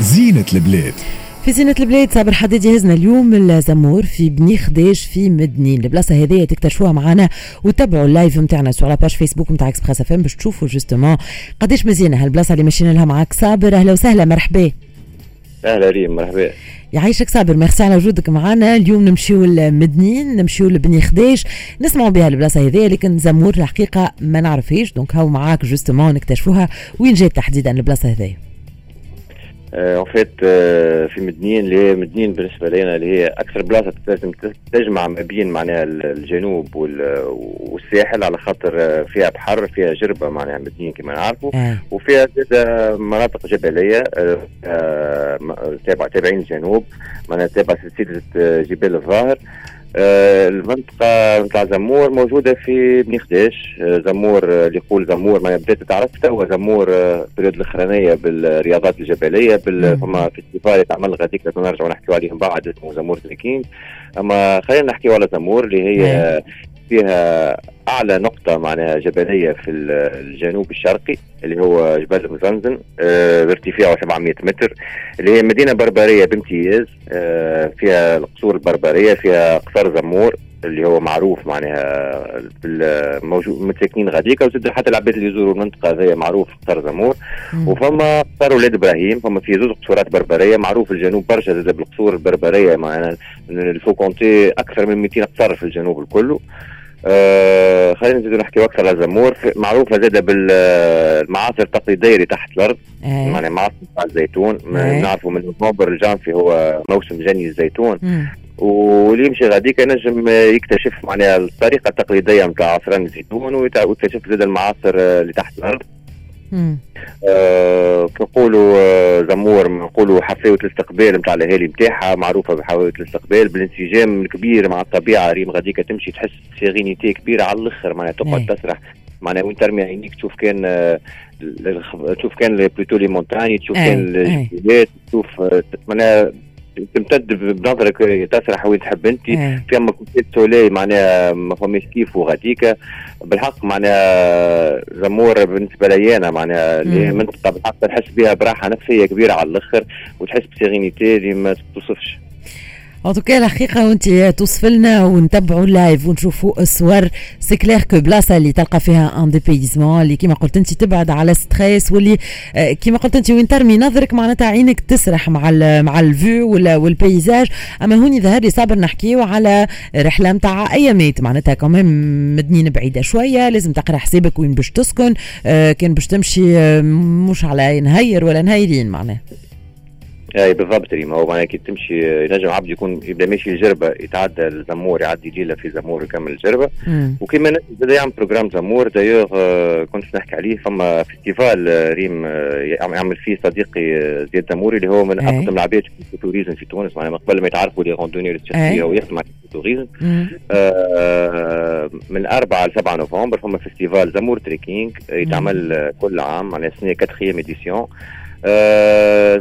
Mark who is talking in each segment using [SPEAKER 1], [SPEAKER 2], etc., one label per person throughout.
[SPEAKER 1] زينة البلاد.
[SPEAKER 2] في زينة البلاد صابر حداد يهزنا اليوم الزمور في بني خداش في مدنين البلاصة هذه تكتشفوها معنا وتابعوا ال live نتاعنا على page Facebook نتاع Express FM باش تشوفوا justement قداش مزيانة هالبلاصة اللي مشينا لها معاك. صابر أهلا وسهلا مرحبا.
[SPEAKER 3] أهلا ريم مرحبا.
[SPEAKER 2] يعيشك صابر ميرسي على وجودك معنا. اليوم نمشيو لمدنين نمشيو لبني خداش نسمعوا بها البلاصة هذه لكن زمور الحقيقة ما نعرفهاش. donc هاو معاك justement نكتشفوها. وين جات تحديدا البلاصة هذه؟
[SPEAKER 3] en fait في مدنين اللي هي مدنين بالنسبة لنا اللي هي أكثر بلاصة لازم تجمع ما بين معناها الجنوب والساحل على خاطر آه، فيها بحر فيها جربة معناها مدنين كما نعرفوا
[SPEAKER 2] آه.
[SPEAKER 3] وفيها زاد مناطق جبلية آه، آه، تابع تابعين الجنوب معناها تابع سلسلة آه، جبال الظاهر آه، المنطقة نتاع زمور موجودة في بني خداش آه، زمور آه، اللي يقول زمور ما بدات تعرف توا زمور آه، ال période الأخرانية بالرياضات الجبلية بال. فما festival يتعمل غاديك نرجعوا نحكيو عليهم بعد اسمه زمور trekking أما خلينا نحكيو على زمور اللي هي فيها أعلى نقطة معناها جبلية في ال- الجنوب الشرقي اللي هو جبل مزنزن آه، بارتفاعه 700 متر اللي هي مدينة بربرية بامتياز آه، فيها القصور البربرية فيها قصر زمور اللي هو معروف معناها موجود متساكنين غاديكا وزاد حتى العباد اللي يزوروا المنطقة هذه معروف قصر زمور. وفما قصر ولاد إبراهيم فما في زوج قصورات بربرية معروف الجنوب برشا زاد بالقصور البربرية معنا الفو كونتي أكثر من 200 قصر في الجنوب الكل آه خلينا نزيدوا نحكي أكثر على زمور في- معروفة زاد بالمعاصر التقليدية اللي تحت الأرض
[SPEAKER 2] آه.
[SPEAKER 3] معناها معاصر تاع الزيتون ما
[SPEAKER 2] أي.
[SPEAKER 3] نعرفوا من نوفمبر الجانفي هو موسم جني الزيتون
[SPEAKER 2] مم.
[SPEAKER 3] واللي يمشي غاديك ينجم يكتشف معناها الطريقة التقليدية نتاع عصران الزيتون ويكتشف زاد المعاصر آه، اللي تحت
[SPEAKER 2] الأرض.
[SPEAKER 3] آه، كنقولوا آه، زمور نقولوا حفاوة الاستقبال نتاع الأهالي نتاعها معروفة بحفاوة الاستقبال بالانسجام الكبير مع الطبيعة ريم غاديكا تمشي تحس sérénité كبيرة على الأخر معناها. تقعد تسرح معناها وين ترمي عينيك تشوف كان آه، تشوف كان plutôt les montagnes تشوف كان
[SPEAKER 2] إيه.
[SPEAKER 3] الجبال تشوف آه، معناها تمتد بنظرك تسرح وين تحب أنت
[SPEAKER 2] آه.
[SPEAKER 3] فما coucher de soleil معناها ما فماش كيف وغاديكا بالحق معناها زمور بالنسبة لي أنا معناها اللي. منطقه بالحق تحس بها براحة نفسية كبيرة على الآخر وتحس ب sérénité اللي ما توصفش
[SPEAKER 2] tout cas الحقيقة وانت توصف لنا ونتبعوا ال live ونشوفوا الصور c'est clair que بلاصه اللي تلقى فيها un dépaysement اللي كيما قلت انت تبعد على stress واللي كيما قلت انت وين ترمي نظرك معناتها عينك تسرح مع ال مع ال vue وال paysage اما هوني ظهر لي صابر نحكيو على رحله نتاع ايامات معناتها كمان مدنين بعيده شوية لازم تقرا حسابك وين باش تسكن كان باش تمشي مش على نهير ولا نهيرين معناها
[SPEAKER 3] اي بالضبط ريما. هو معناها كي تمشي ينجم عبد يكون يبدأ ماشي الجربة يتعدى الزمور يعدي ليلة في زمور يكمل
[SPEAKER 2] الجربة.
[SPEAKER 3] وكما نجم زاد يعمل programme زمور. دايوغ آه، كنت نحكي عليه فما festival آه، ريم آه، يعمل فيه صديقي زياد زموري اللي هو من
[SPEAKER 2] أي.
[SPEAKER 3] أقدم العباد في ال tourisme في تونس. معناها من قبل ما يتعرفوا les randonneurs
[SPEAKER 2] أي.
[SPEAKER 3] التشخيصيه ويسمع في
[SPEAKER 2] ال
[SPEAKER 3] tourisme من 4 ل 7 نوفمبر فما festival زمور trekking آه، يتعمل كل عام معناها السنة 4 édition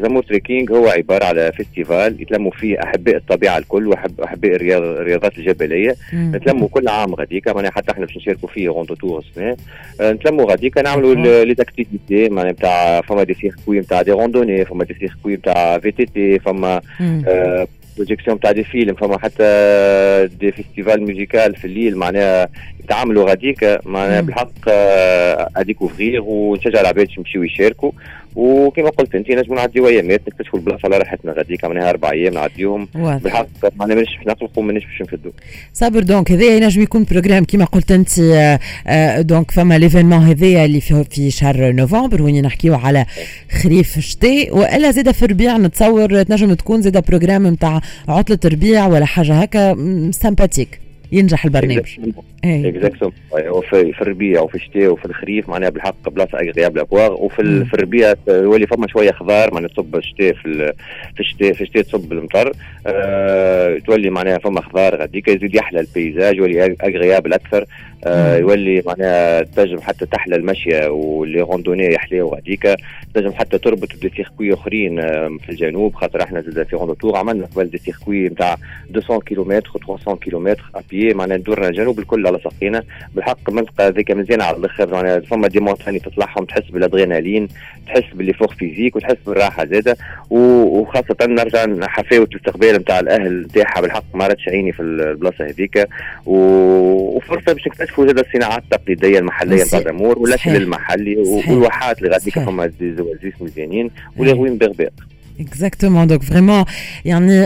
[SPEAKER 3] زمور trekking هو عبارة على festival يتلموا فيه أحباء الطبيعة الكل الرياض الرياضات الجبلية
[SPEAKER 2] مم.
[SPEAKER 3] نتلموا كل عام غاديكا معناها حتى إحنا باش نشاركوا فيه Rando Tour آه، نتلموا غاديكا نعملوا. les activités معناها نتاع فما des circuits نتاع des randonnées فما des circuits نتاع VTT فما. projection تاع des films فما حتى des festivals musicales في الليل معناها يتعاملوا غاديك معناها
[SPEAKER 2] مم.
[SPEAKER 3] بالحق à découvrir ونشجع العباد باش يمشيو يشاركوا. وكما قلت أنت نجموا نعديو أيامات نكتشفوا البلاصة على راحتنا غاديك معناها أربع أيام نعديوهم. بالحق معناها مانيش باش نخلقوا مانيش باش نفدوا
[SPEAKER 2] صابر donc هذا ينجم يكون programme كما قلت أنت آه، آه، donc فما l'événement هذايا اللي في, في شهر نوفمبر وين نحكيو على خريف شتاء وإلا زاده في الربيع نتصور تنجم تكون زاده programme نتاع عطلة ربيع ولا حاجة هكا sympathique ينجح البرنامج.
[SPEAKER 3] exactement في في الربيع وفي الشتاء وفي الخريف معناها بالحق بلاصه agréable à voir
[SPEAKER 2] وفي.
[SPEAKER 3] ال- في الربيع يولي فما شوية خضار معناها تصب الشتاء في ال- في الشتاء في الشتاء تصب المطر. آه تولي معناها فما خضار غاديك يزيد يحلى ال paysage يولي agréable أكثر آه يولي معناها تنجم حتى تحلى المشية و les randonnées يحلاو هذيك. تنجم حتى تربط des circuits أخرين في الجنوب خاطر إحنا زاد في Rando Tour عملنا قبل des circuits نتاع 200 كيلومتر 300 كيلومتر à pied معناها ندورنا الجنوب الكل على ساقينا بالحق المنطقة هذيك مزيانه على الأخر معناها فما des montagnes تطلعهم تحس بالأدرينالين تحس ب l'effort physique وتحس بالراحة زاده وخاصة نرجع حفاوه الاستقبال نتاع الأهل نتاعها بالحق ما راتش عيني في البلاصة هذيك وفرصة باش نكتشفوا زاد الصناعات التقليدية المحلية نتاع زمور والاكل المحلي والواحات اللي غاديك فما des oasis مزيانين و les
[SPEAKER 2] ruines berbères exactement donc vraiment يعني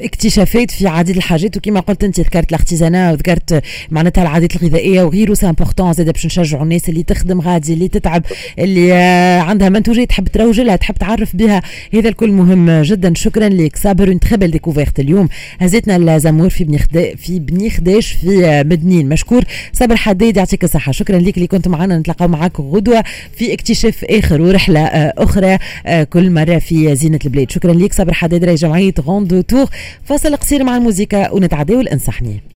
[SPEAKER 2] اكتشافات في عديد الحاجات. وكما قلت أنت ذكرت ال artisanat وذكرت معناتها العادات الغذائية. وغيره c'est important زاد باش نشجعوا الناس اللي تخدم غادي اللي تتعب اللي آه عندها منتوجات تحب تروج لها تحب تعرف بها. هذا الكل مهم جدا. شكرا لك. صابر une très belle découverte اليوم. هزتنا الزمور في بني في بني خداش في مدنين مشكور. صابر حداد يعطيك الصحة. شكرا لك اللي كنت معنا. نتلاقاو معاك غدوة في اكتشاف آخر ورحلة آه أخرى كل مرة في زينة البلاد. شكرا ليك صبر حداد رئيس جمعية غوند تور. فاصل قصير مع الموسيقى ونتعداو الأنصحني.